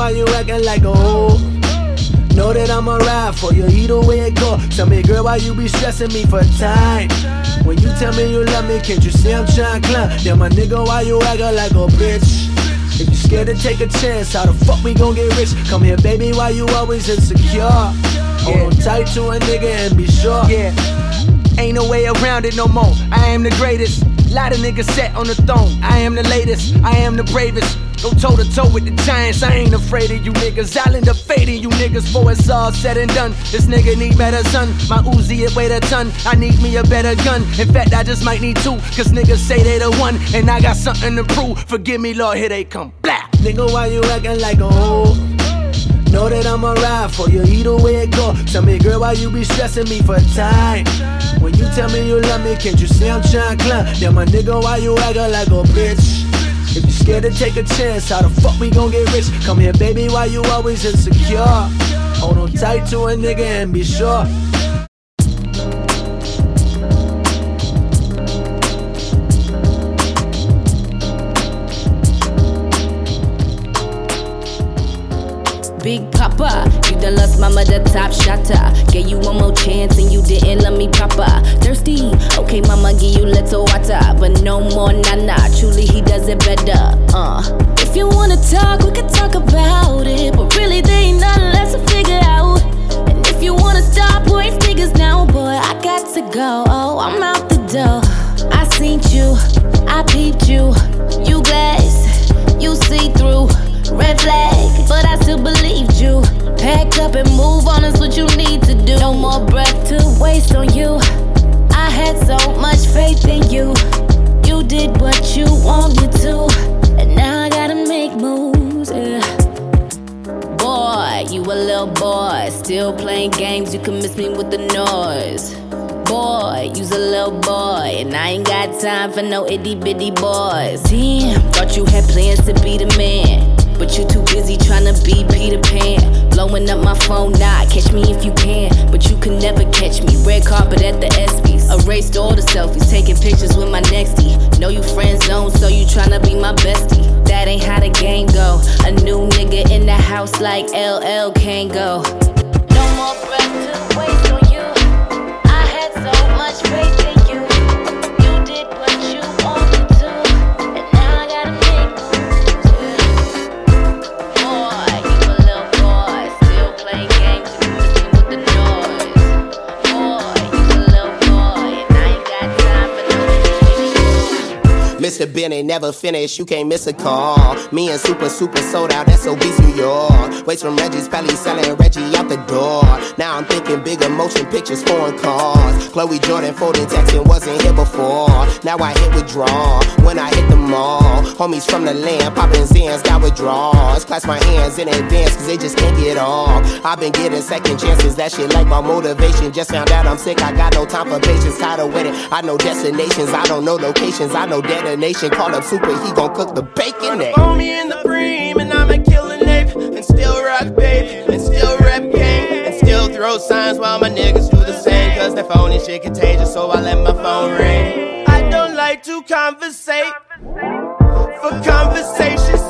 why you acting like a hoe. Know that I'ma ride for you either way it go. Tell me, girl, why you be stressing me for time? When you tell me you love me, can't you see I'm trying to climb? Yeah, my nigga, why you acting like a bitch? If you scared to take a chance, how the fuck we gon' get rich? Come here, baby, why you always insecure? Hold on tight to a nigga and be sure. Yeah. Ain't no way around it no more. I am the greatest. Lot of niggas set on the throne. I am the latest. I am the bravest. Go toe to toe with the giants. I ain't afraid of you niggas. I'll end up fading you niggas before it's all said and done. This nigga need better son. My Uzi it weigh a ton. I need me a better gun. In fact, I just might need two. Cause niggas say they the one. And I got something to prove. Forgive me, Lord, here they come. Blah. Nigga, why you acting like a hoe? Know that I'ma ride for you either way it go. Tell me, girl, why you be stressing me for time? When you tell me you love me, can't you see I'm trying to climb? Then my nigga, why you acting like a bitch? If you scared to take a chance, how the fuck we gon' get rich? Come here, baby, why you always insecure? Hold on tight to a nigga and be sure. Big Papa, done lost mama the top shotter. Gave you one more chance and you didn't love me proper. Thirsty, okay, mama, give you little water, but no more nana. Truly, he does it better. Uh. If you wanna talk, we can talk about it, but really, there ain't nothing left to figure out. And if you wanna stop point figures now, boy, I got to go. Oh, I'm out the door. I seen you, I peeped you, you glass, you see through. Red flag, but I still believed you. Pack up and move on, is what you need to do. No more breath to waste on you. I had so much faith in you. You did what you wanted to, and now I gotta make moves. Yeah. Boy, you a little boy, still playing games. You can miss me with the noise. Boy, you's a little boy, and I ain't got time for no itty bitty boys. Damn, thought you had plans to be the man. But you too busy trying to be Peter Pan. Blowing up my phone, nah, catch me if you can. But you can never catch me. Red carpet at the ESPYs. Erased all the selfies, taking pictures with my nextie. Know you friend zone, so you tryna be my bestie. That ain't how the game go. A new nigga in the house like LL can't go. Mr. Never finished, you can't miss a call. Me and Super Super sold out, that's obese New York. Waste from Reggie's Pelly selling Reggie out the door. Now I'm thinking bigger motion pictures, foreign cars. Chloe Jordan folding texting wasn't here before. Now I hit withdrawal when I hit the mall. Homies from the land, popping Zans, got withdrawals. Class my hands in advance, cause they just can't get off. I've been getting second chances, that shit like my motivation. Just found out I'm sick, I got no time for patience, tired of waiting. I know destinations, I don't know locations, I know detonation. Call up Super, he gon' cook the bacon. Throw me in the bream and I'ma kill an ape and still rock babe and still rap game and still throw signs while my niggas do the same. Cause that phone is shit contagious, so I let my phone ring. I don't like to conversate for conversation's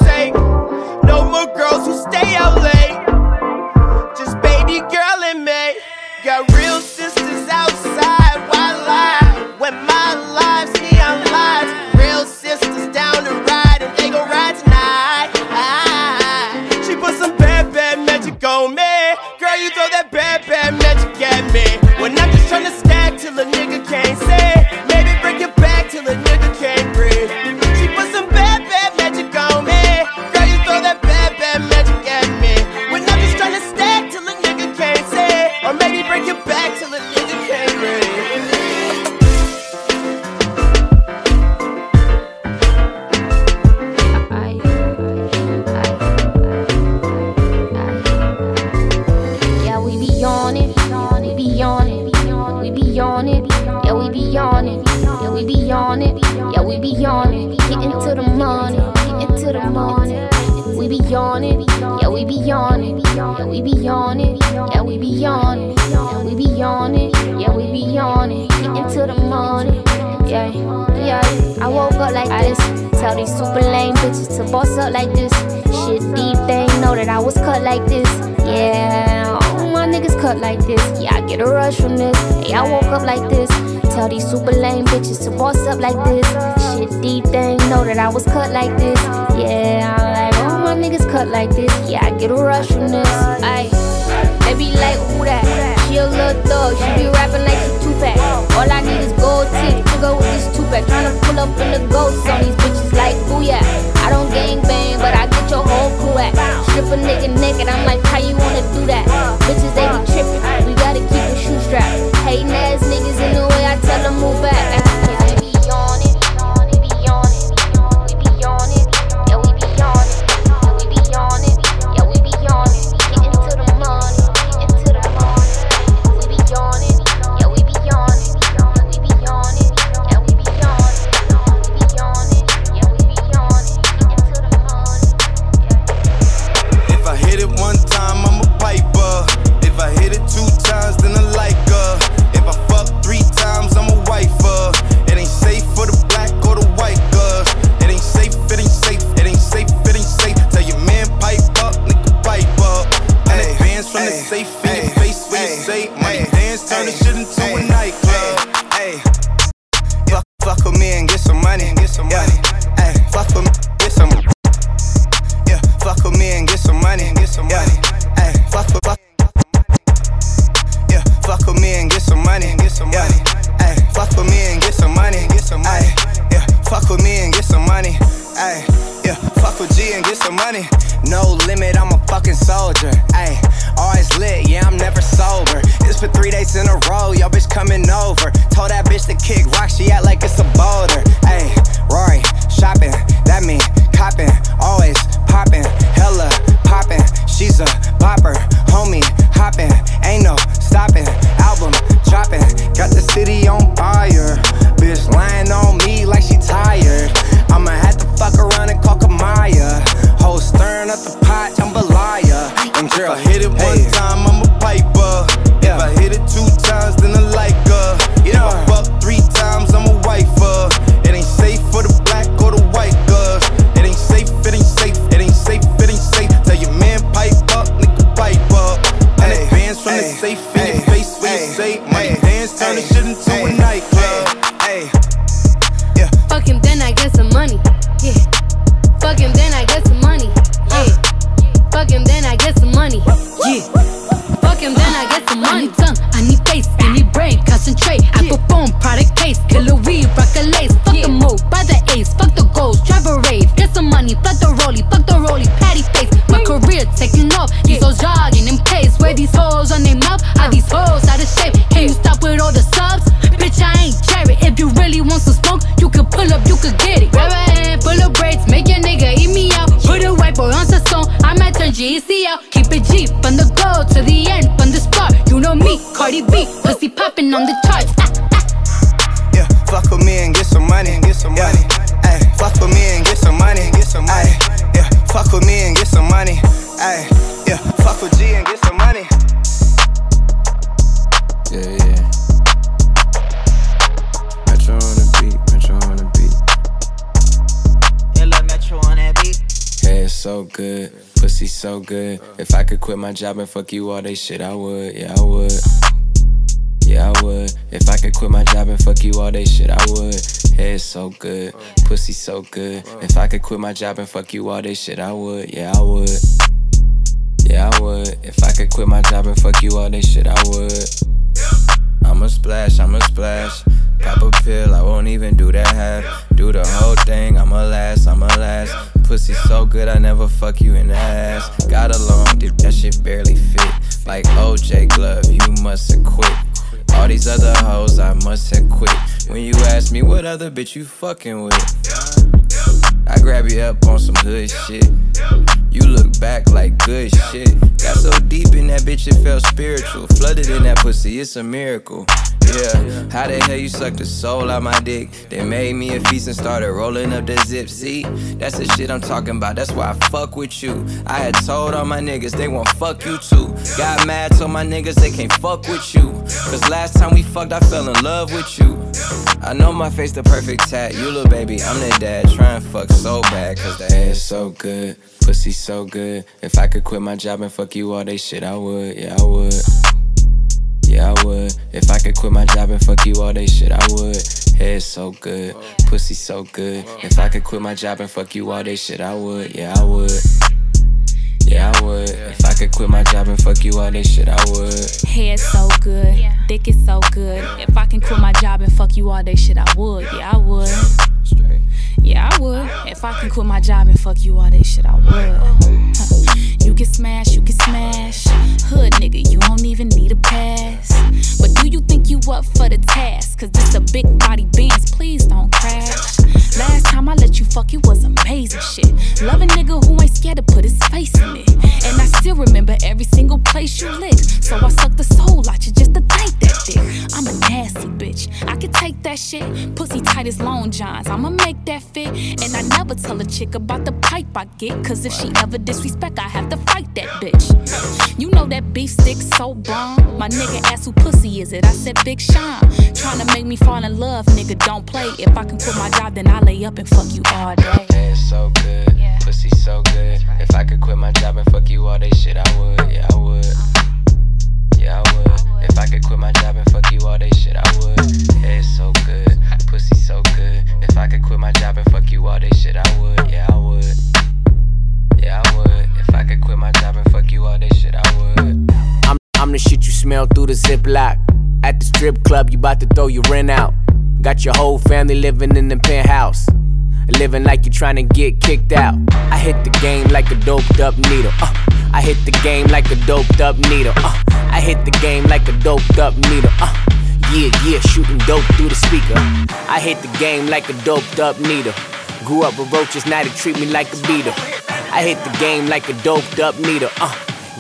Yeah, we be it. Yeah, we be it. Yeah, we be on it. Getting to the money. Getting to the money. We be it. Yeah, we be it. Yeah, we be it. Yeah, we be it. Yeah, we be it. Yeah, we be on it. Getting to the money. Yeah, yeah. I woke up like this. Tell these super lame bitches to boss up like this. Shit deep, they know that I was cut like this. Yeah, niggas cut like this. Yeah, I get a rush from this. Hey, I woke up like this. Tell these super lame bitches to boss up like this. Shit deep, they ain't know that I was cut like this. Yeah, I'm like, all my niggas cut like this. Yeah, I get a rush from this. Ayy, they be like, who that? She a little thug, she be rapping like she Tupac. All I need is gold teeth to go with this Tupac. Tryna pull up in the ghost on these bitches like booyah. I don't gang bang, but I get your whole crew at. Strip a nigga naked, I'm like, how you wanna do that? Bitches, they be tripping, we gotta keep a shoe strap. Hating ass niggas in the way I tell them move back. Bopper, homie, hopping, ain't no stopping. Album dropping, got the city on song, I turn GEC out. Keep it G from the go to the end, from the start. You know me, Cardi B, pussy popping on the charts. Ah, ah. Yeah, fuck with me and get some money. Get some money. Ay, fuck with me and get some money. Get some money. yeah, fuck with me and get some money. Ay, yeah, fuck with G and get some money. Yeah, yeah. Metro on the beat, Metro on the beat. Ella Metro on that beat. Hey, it's so good, pussy so good. If I could quit my job and fuck you all day shit, I would, yeah, I would. Yeah, I would. If I could quit my job and fuck you all day shit, I would. It's so good, pussy so good. If I could quit my job and fuck you all day shit, I would, yeah, I would. Yeah, I would. If I could quit my job and fuck you all day shit, I would. I'ma splash, I'ma splash. Pop a pill, I won't even do that half. Do the whole thing, I'ma last, I'ma last. Pussy so good, I never fuck you in the ass. Got along, did that shit barely fit. Like OJ Glove, you must have quit. All these other hoes, I must have quit. When you ask me what other bitch you fucking with, I grab you up on some hood shit. You look back like good shit. Got so deep in that bitch, it felt spiritual. Flooded in that pussy, it's a miracle. Yeah, how the hell you sucked the soul out my dick? They made me a feast and started rolling up the zip. See, that's the shit I'm talking about. That's why I fuck with you. I had told all my niggas they won't fuck you too. Got mad, told my niggas they can't fuck with you. Cause last time we fucked, I fell in love with you. I know my face the perfect tat. You little baby, I'm the dad. Trying fuck so bad, cause the ass so good. Pussy so good. If I could quit my job and fuck you all day shit, I would. Yeah, I would. Yeah, I would. If I could quit my job and fuck you all day shit, I would. Head so good. Pussy so good. If I could quit my job and fuck you all day shit, I would. Yeah, I would. Yeah, I would. If I could quit my job and fuck you all this shit, I would. Head so good, dick is so good. If I can quit my job and fuck you all day shit, I would. Yeah, I would. Straight. Yeah, I would. If I can quit my job and fuck you all day shit, I would. Huh. You can smash, you can smash. Hood nigga, you don't even need a pass. But do you think you up for the task? Cause this a big body Benz, place you licked. So I suck the soul out you just to think that dick. I'm a nasty bitch. I can take that shit. Pussy tight as long johns. I'ma make that fit. And I never tell a chick about the pipe I get. Cause if she ever disrespect, I have to fight that bitch. You know that beef stick so bomb. My nigga asked who pussy is it? I said Big Sean. Trying to make me fall in love, nigga. Don't play. If I can quit my job, then I lay up and fuck you all day. The ziplock. At the strip club, you bout to throw your rent out. Got your whole family living in the penthouse. Living like you're trying to get kicked out. I hit the game like a doped up needle. Uh, I hit the game like a doped up needle. Uh, I hit the game like a doped up needle. Uh, yeah, yeah, shooting dope through the speaker. I hit the game like a doped up needle. Grew up with roaches, now they treat me like a beetle. I hit the game like a doped up needle. Uh,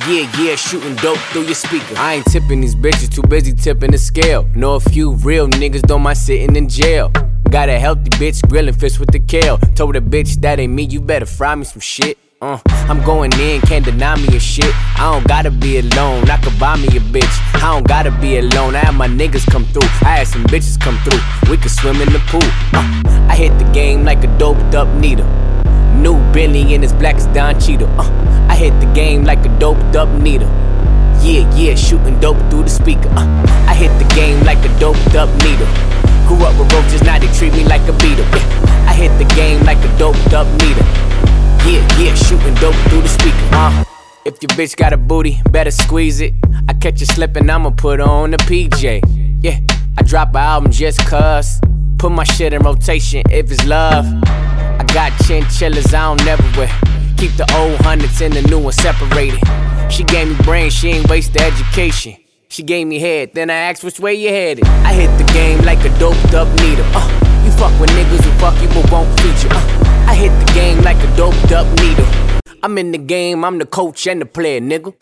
yeah, yeah, shooting dope through your speaker. I ain't tipping these bitches, too busy tipping the scale. Know a few real niggas don't mind sitting in jail. Got a healthy bitch grilling fish with the kale. Told a bitch that ain't me, you better fry me some shit. Uh, I'm going in, can't deny me a shit. I don't gotta be alone, I could buy me a bitch. I don't gotta be alone, I had my niggas come through. I had some bitches come through, we could swim in the pool. Uh, I hit the game like a doped up needle. New Bentley and his black as Don Cheadle. Uh, I hit the game like a doped up needle. Yeah, yeah, shooting dope through the speaker. Uh, I hit the game like a doped up needle. Grew up with roaches, now they treat me like a beetle. Yeah, I hit the game like a doped up needle. Yeah, yeah, shooting dope through the speaker. Uh, if your bitch got a booty, better squeeze it. I catch you slipping, I'ma put on the PJ. Yeah, I drop an album just cuz. Put my shit in rotation if it's love. I got chinchillas I don't never wear. Keep the old hundreds and the new ones separated. She gave me brains, she ain't waste the education. She gave me head, then I asked which way you headed. I hit the game like a doped up needle. Uh, you fuck with niggas who fuck you but won't feature. Uh, I hit the game like a doped up needle. I'm in the game, I'm the coach and the player, nigga.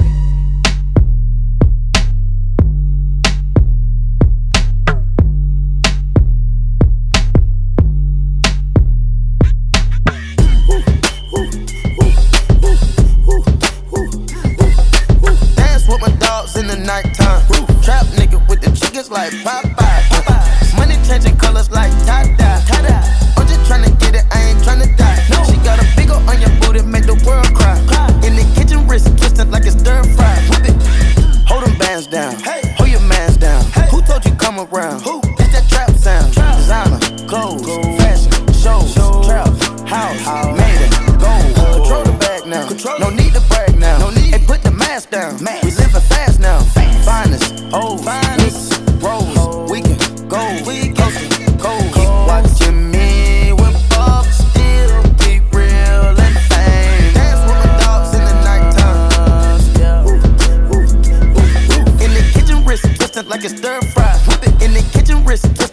The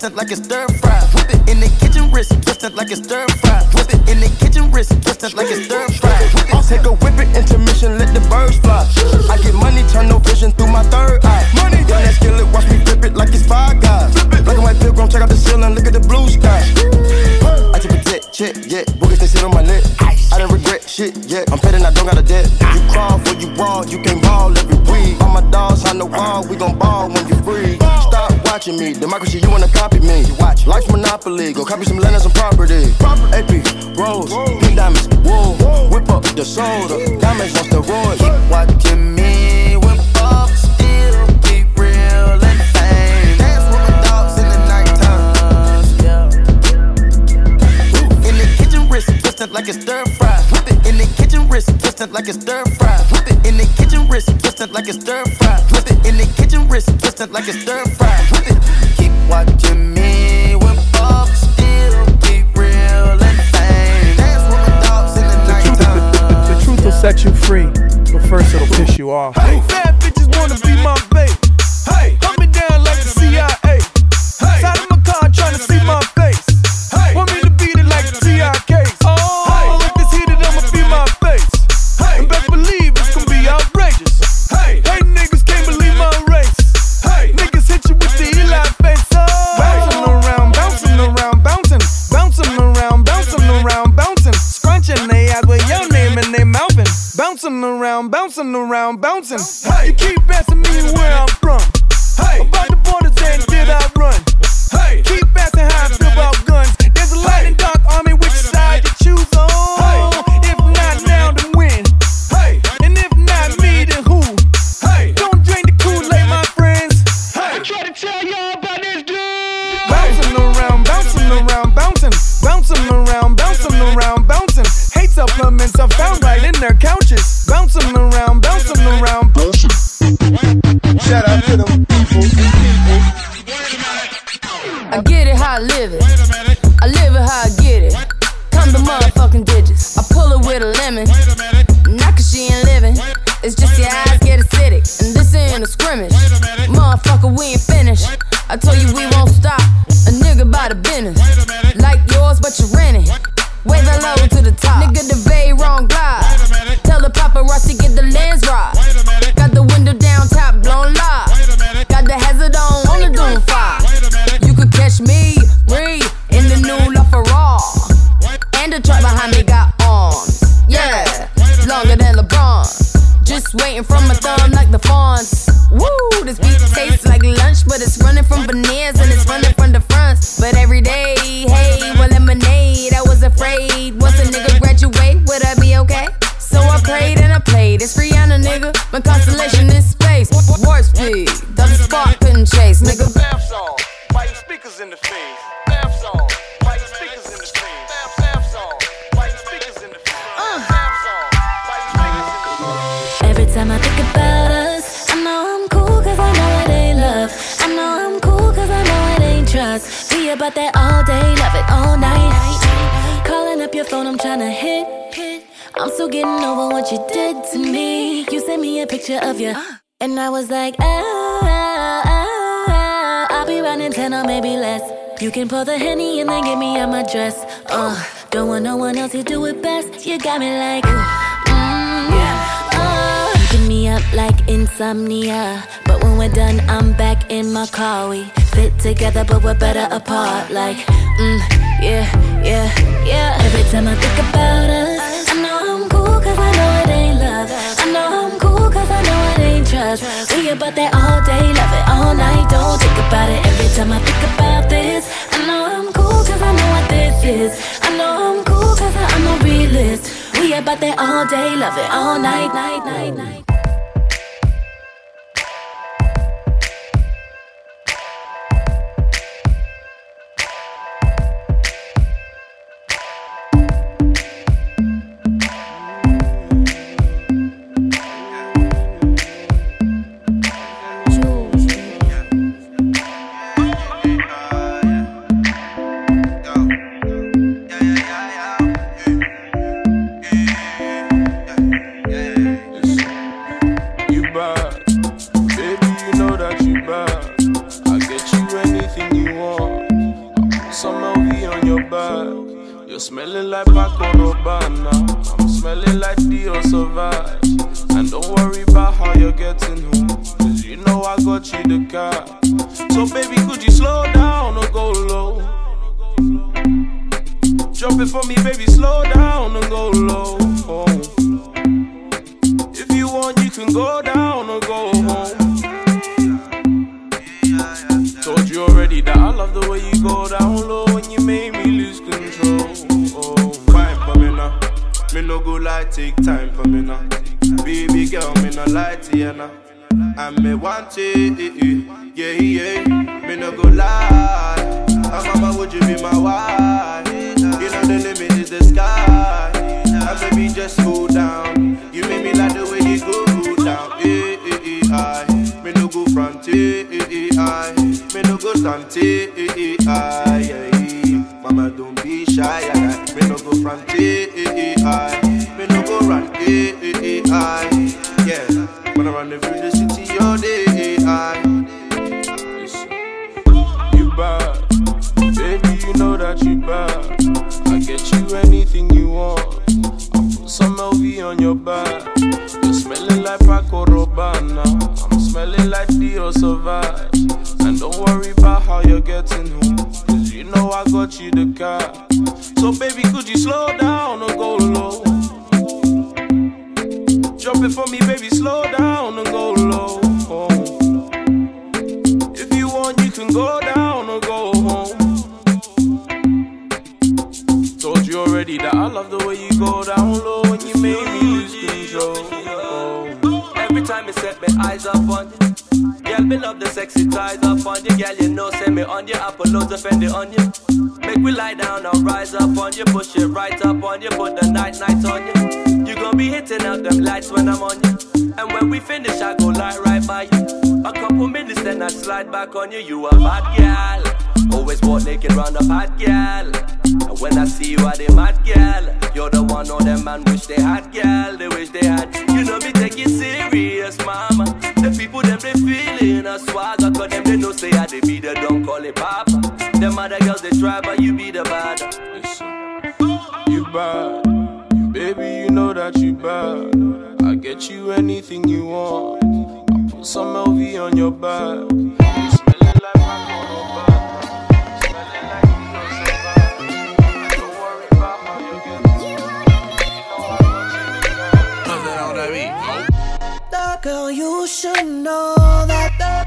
twisted like it's stir fry. Whip it in the kitchen, wrist twisted like it's stir fry. Whip it in the kitchen, wrist twisted like it's stir fry. Whip it. Take a whip it, intermission, let the birds fly. I get money, turn no vision through my third eye. Money, young that skill it, watch me flip it like it's five guys. Black and white pilgrim, check out the ceiling, look at the blue sky. I took a jet, check, yeah, boogers they sit on my neck. I didn't regret shit, yeah. I'm petting, I don't got a debt. You crawl for you raw, you can't ball every week. All my dogs on the wall, we gon' ball when you free. Stop watching me. Democracy, you wanna copy copy some land and some property. Proper. AP, Rose, pink diamonds, whoa. Whip up the soda, diamonds on steroids. Keep watching me whip up, still keep real and fame. Dance with my dogs in the nighttime. In the kitchen, wrist twisted like it's stir fry. Whip it in the kitchen, wrist twisted like it's stir fry. Whip it in the kitchen, wrist twisted like it's stir fry. Whip it in the kitchen, wrist twisted like it's stir you off. Hey, I get it how I live it. I live it how I get it. Come the motherfucking digits. I pull it with a lemon. Not cause she ain't living. It's just your eyes get acidic. And this ain't a scrimmage. Motherfucker, we ain't finished. I told you we won't stop. A nigga by the business. Like yours, but you're renting. Way the low to the top. Nigga, the very wrong glide. Tell the paparazzi get the lens right. Catch me, read in the new LaFerrari. And the truck behind me got arms. Yeah, longer than LeBron. Just waiting from my thumb like the fawns. Woo, this beat tastes like lunch, but it's running from veneers about that all day, love it all night. Calling up your phone, I'm tryna hit. I'm still getting over what you did to me. You sent me a picture of you, and I was like, ah, ah, ah, I'll be running 10 or maybe less. You can pour the henny and then get me out my dress. Uh, don't want no one else, to do it best. You got me like, mm, uh, keeping me up like insomnia. When we're done, I'm back in my car. We fit together, but we're better apart. Like, mm, yeah, yeah, yeah. Every time I think about us, I know I'm cool cause I know it ain't love. I know I'm cool cause I know it ain't trust. We about that all day, love it all night. Don't think about it every time I think about this. I know I'm cool cause I know what this is. I know I'm cool cause I'm a realist. We about that all day, love it all night, night, night, night. Just go down. You on you, push it right up on you, put the night nights on you. You gon' be hitting out them lights when I'm on you, and when we finish, I go light right by you. A couple minutes, then I slide back on you. You a bad girl. Always walk naked round a bad girl. And when I see you, I the mad girl. You're the one all them man wish they had, girl. They wish they had. You know me take it serious, mama. The people them they feeling a swagger, cause them they know say I they be the don't call it papa. Them other girls they try, but you be the bad. You bad, baby, you know that you bad. I get you anything you want. I put some LV on your back. You smelling like Paco girl, you should know that I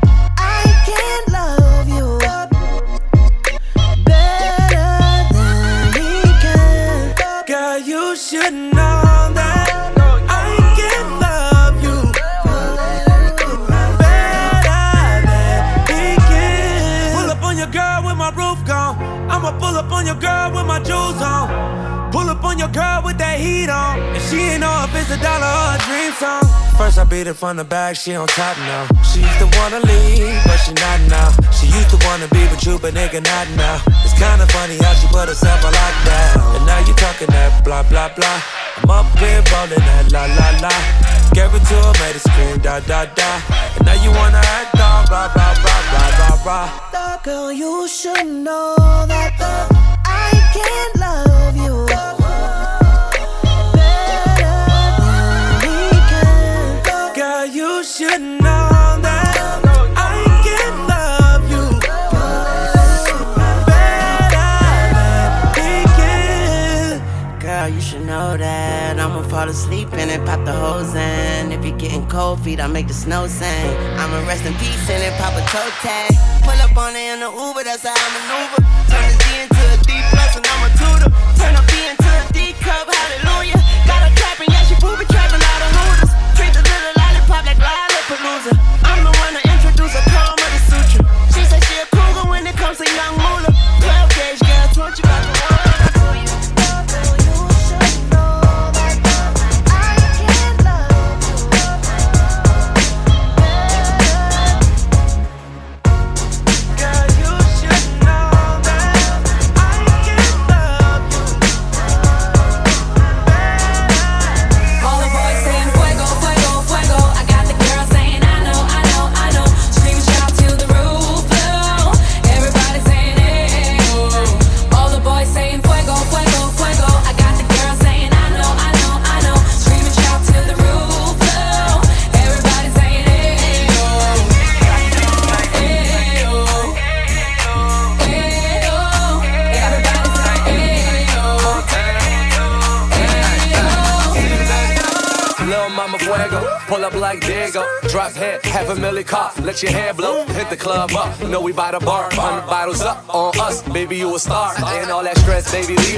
roof gone. I'ma pull up on your girl with my jewels on. Pull up on your girl with that heat on. And she ain't know if it's a dollar or a dream song. First I beat it from the back, she on top now. She used to wanna leave, but she not now. She used to wanna be with you, but nigga not now. It's kinda funny how she put herself on lockdown. And now you talking that blah blah blah. I'm up here rolling that la la la. Gave it to her, made her scream da da da. And now you wanna act all blah blah blah blah blah. The girl, you should know that I can't love you. Fall asleep and then pop the hose in. If you're getting cold feet, I make the snow sing. I'ma rest in peace and it, pop a toe tag. Pull up on it in the Uber, that's how I maneuver. Turn the D into a D plus and I'm a tutor. Turn a let your hair blow. Hit the club up, know we by the bar, hundred bottles up on us, baby you a star. Ain't all that stress, baby leave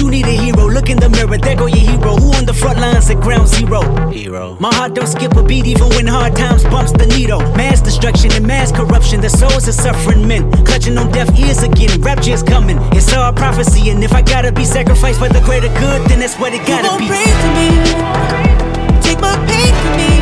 You need a hero. Look in the mirror, there go your hero. Who on the front lines at ground zero? Hero. My heart don't skip a beat even when hard times bumps the needle. Mass destruction and mass corruption. The souls of suffering men clutching on deaf ears again. Rapture's coming. It's all prophecy, and if I gotta be sacrificed for the greater good, then that's what it gotta gon' be. pray for me? Take my pain for me.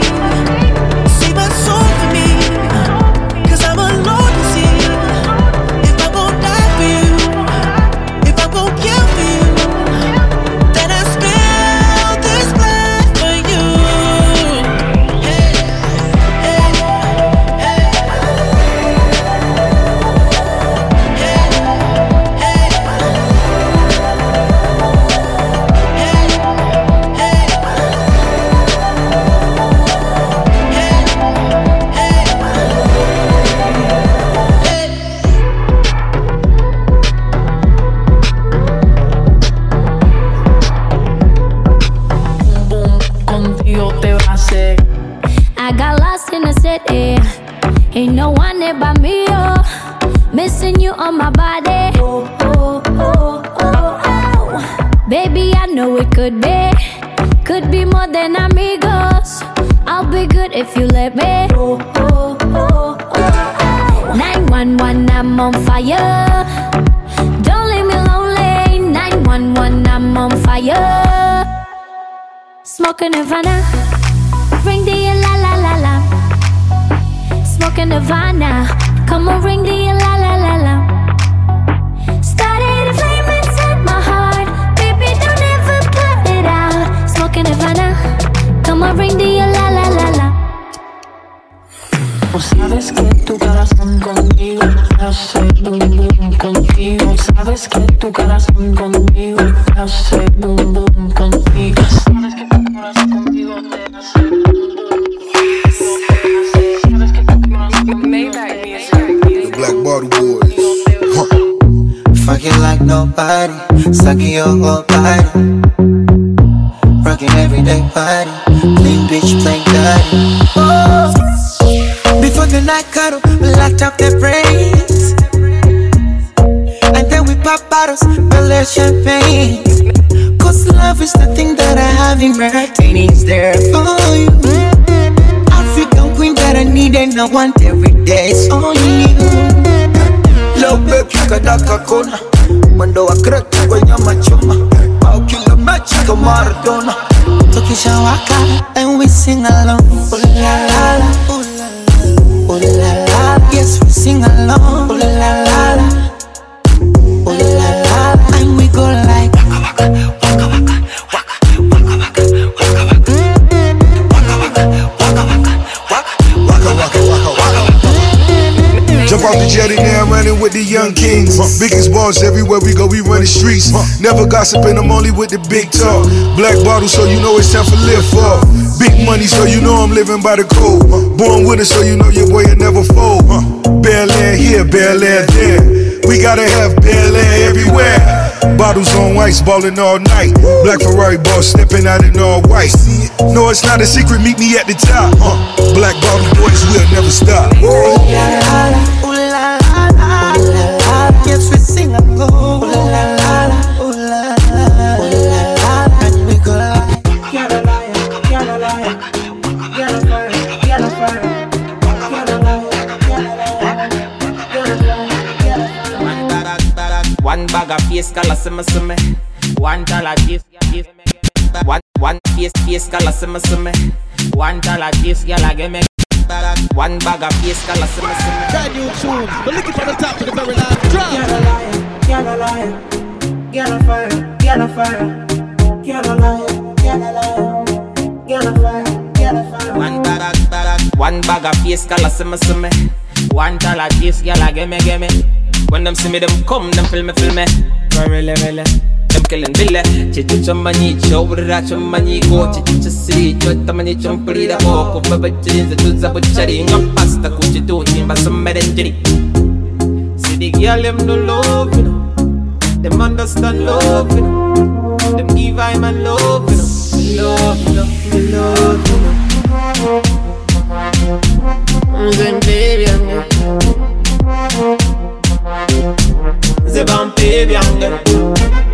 Nirvana. Come on, ring the la la la la. Started a flame inside my heart. Baby, don't ever put it out. Smoking Nirvana. Come on, ring the la la la la. Sabes que tu corazón conmigo contigo. Sabes que tu corazón conmigo contigo. Nobody, sucking your whole body. Rocking everyday party, clean bitch, plain dirty. Oh. Before the night cuddle, we locked up their brains. And then we pop bottles, belly champagne. Cause love is the thing that I have in Martini's there for you. African queen that I need and I want every day. It's only you. Leo baby kadaka kona mwendo wa kreta kwenye machuma au kila mechi kama Maradona. Tukishawaka and we sing along ooh la la. La ooh la la. La yes we sing along ooh la la la with the young kings. Biggest boss everywhere we go, we run the streets. Never gossiping, I'm only with the big talk. Black bottle, so you know it's time for lift up. Big money, so you know I'm living by the code. Born with it, so you know your boy will never fold. Bel Air here, Belaire there. We gotta have Belaire everywhere. Bottles on ice, ballin' all night. Black Ferrari boss stepping out in all white. No, it's not a secret, meet me at the top. Black bottle boys we'll never stop. We sing along. Ooh la la la, ooh la la la, ooh la la la. And we go like, get a liar, get a liar, get a liar, get a liar. One bag of face color sima sima. One dollar this this. One one face face color sima sima. One dollar this gyal give me. One bag of face color sima sima. Brand new tunes, but look it from the top to the very last drop. Get a liar, get a liar, get a fire, get a fire, get a liar, get a liar, get a fire, get a fire. One bag bag one bag of face color sima sima. One dollar this gyal give me give me. When them see me, them come, them feel me, feel me. Really, really. Them killing Billy. Chichu chamani, chowra chamani, go chichu siri, chotamani champuri da boko, baba chirin, the tuza butchari, nga pasta, kuchi do, timba some merenjiri. See the girl, them no love, you know. Them understand love, you know. Them give I man love, you know. Love, you know, me love, you know. Then baby, I'm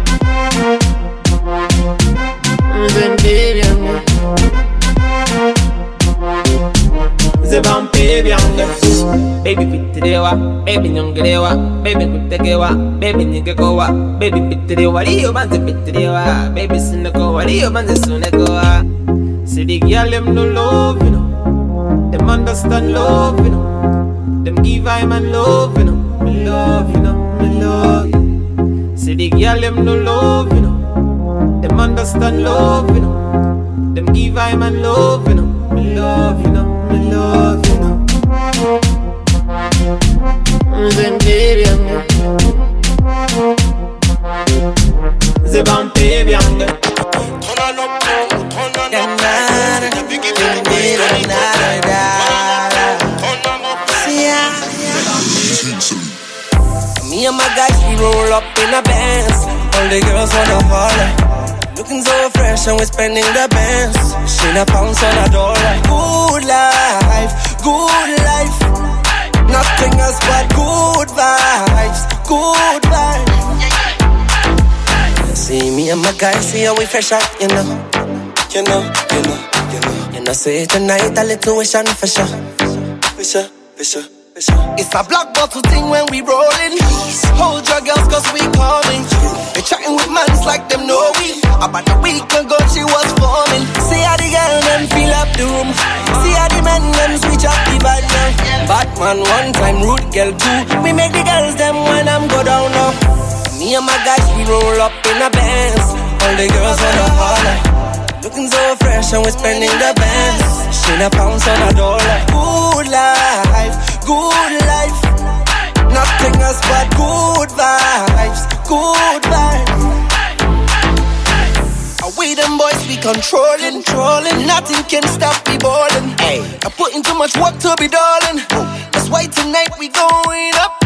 Zebampe biange Baby pitirewa, baby nyongerewa, baby kutegewa, baby nigekowa, baby pitirewa, banze pitirewa, baby sinekowa, riyo banze sunekowa. The girl them no love, you them understand love, you them give I man love, you know, me love, you know me love. See the girl them no love, you know. Them understand love, you know. Them give I man love, you know. Me love, you know. Me love, you know. Then baby, I'm The bam baby, I'm Turn on up, turn on Me and my guys, we roll up in a Benz. All the girls wanna holler. Looking so fresh and we're spending the bands. She a pounds on a dollar. Good life, good life. Nothing else but good vibes, good vibes. See me and my guys, see how we fresh out, you know. You know, you know, you know. You know, say tonight a little wish and for sure. For sure, for sure. It's a black bottle thing when we rolling. Hold your girls cause we coming. They chatting with mans like them know we. About a week ago she was forming. See how the girl them fill up the room. See how the men them switch up the vibe now. Batman one time, root girl two. We make the girls them when I'm go down now. Me and my guys we roll up in a Benz. All the girls wanna holler. Looking so fresh and we're spending the bands. She a pounds on a dollar. Good life, good life. Nothing else but good vibes, good vibes. We them boys, we controlling, trolling. Nothing can stop me balling. Hey, I put in too much work to be darling. That's why tonight we going up.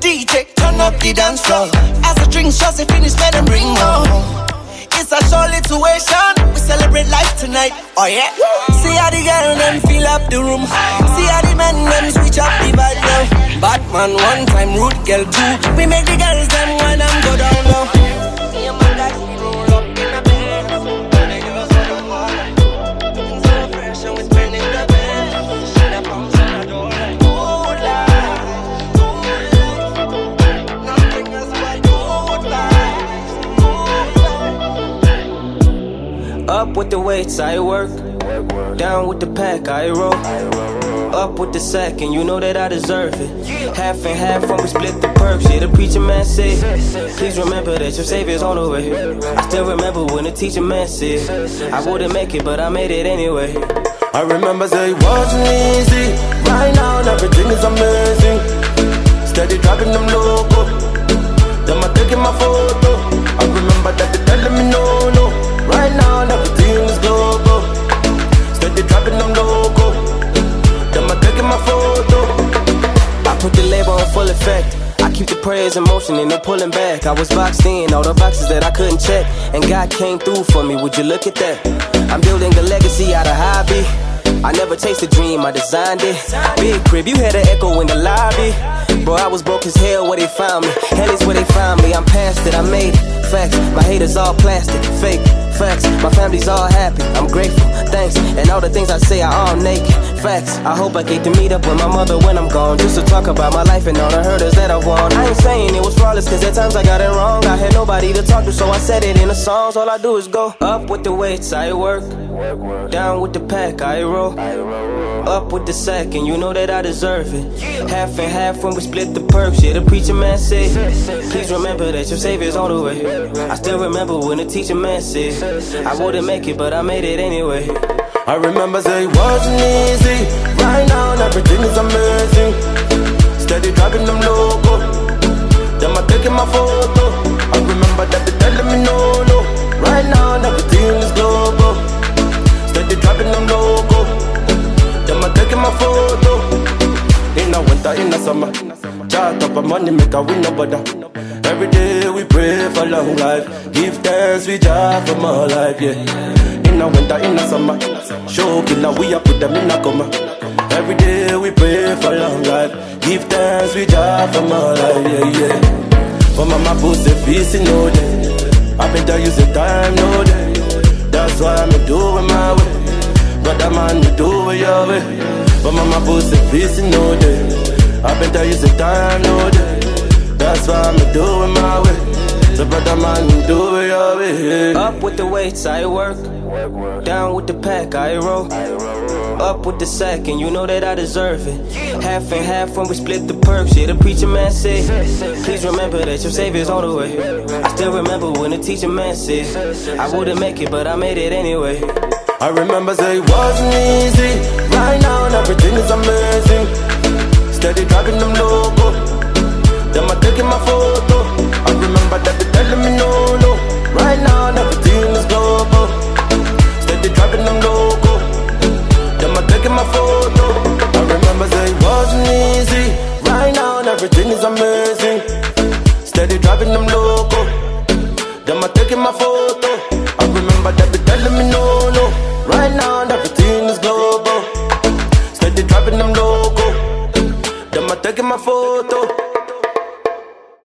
DJ, turn up the dance floor. As the drinks just finish, let them bring more. It's a show situation. We celebrate life tonight. Oh yeah. See how the girl them fill up the room. See how the men them switch up the vibe now. Batman one time, root girl two. We make the girls them when them go down low. I work. Down with the pack, I roll. Up with the sack, and you know that I deserve it. Half and half when we split the perks. Yeah, the preacher man said, Please remember that your savior's on the way. I still remember when the teacher man said, I wouldn't make it, but I made it anyway. I remember it wasn't easy. Right now, everything is amazing. Steady dropping them loco. Them I taking my photo. I remember that they telling me no, no. Right now. Steady dropping them loco. Them I taking my photo. I put the label on full effect. I keep the prayers in motion and they pulling back. I was boxed in, all the boxes that I couldn't check. And God came through for me, would you look at that? I'm building a legacy out of hobby. I never chased a dream, I designed it. Big crib, you had an echo in the lobby. Bro, I was broke as hell where they found me. Hell is where they found me. I'm past it, I made it. Facts, my haters all plastic, fake. Facts, my family's all happy. I'm grateful, all the things I say are all naked. Facts, I hope I get to meet up with my mother when I'm gone. Just to talk about my life and all the hurdles that I won. I ain't saying it was flawless, cause at times I got it wrong. I had nobody to talk to, so I said it in the songs. All I do is go up with the weights, I work. Down with the pack, I roll. Up with the sack, and you know that I deserve it. Half and half when we split the perks. Yeah, the preacher man said, Please remember that your savior's on the way. I still remember when the teacher man said, I wouldn't make it, but I made it anyway. I remember say it wasn't easy. Right now, everything is amazing. Steady dropping them loco. Them I taking my photo. I remember that they telling me no, no. Right now, everything is global. Steady dropping them loco. Them I taking my photo. In the winter, in the summer. Chart up a money, make a win no bother. Every day we pray for long life. Give thanks, we job for more life, yeah. In the winter, in the summer. Show killer, we up put them in a coma. Every day we pray for long life. Give thanks, we job for more life, yeah, yeah. For mama pussy, peace, no day. I been tell you the time, no day. That's why I'm doing my way. Brother man, you do it your way. For mama pussy, peace, no day. I been tell you the time, no day. That's why I'ma do doing my way. So brother man, do it your way. Up with the weights, I work. Down with the pack, I roll. Up with the sack, and you know that I deserve it. Half and half when we split the perks. Yeah, the preacher man said, Please remember that your savior's on the way. I still remember when the teacher man said, I wouldn't make it, but I made it anyway. I remember say it wasn't easy. Right now, everything is amazing. Steady driving them loco. Them I taking my photo. I remember that they telling me no, no. Right now, everything is global. Steady driving them loco. Them I taking my photo. I remember say it wasn't easy. Right now, everything is amazing. Steady dropping them loco. Them I taking my photo. I remember that they telling me no,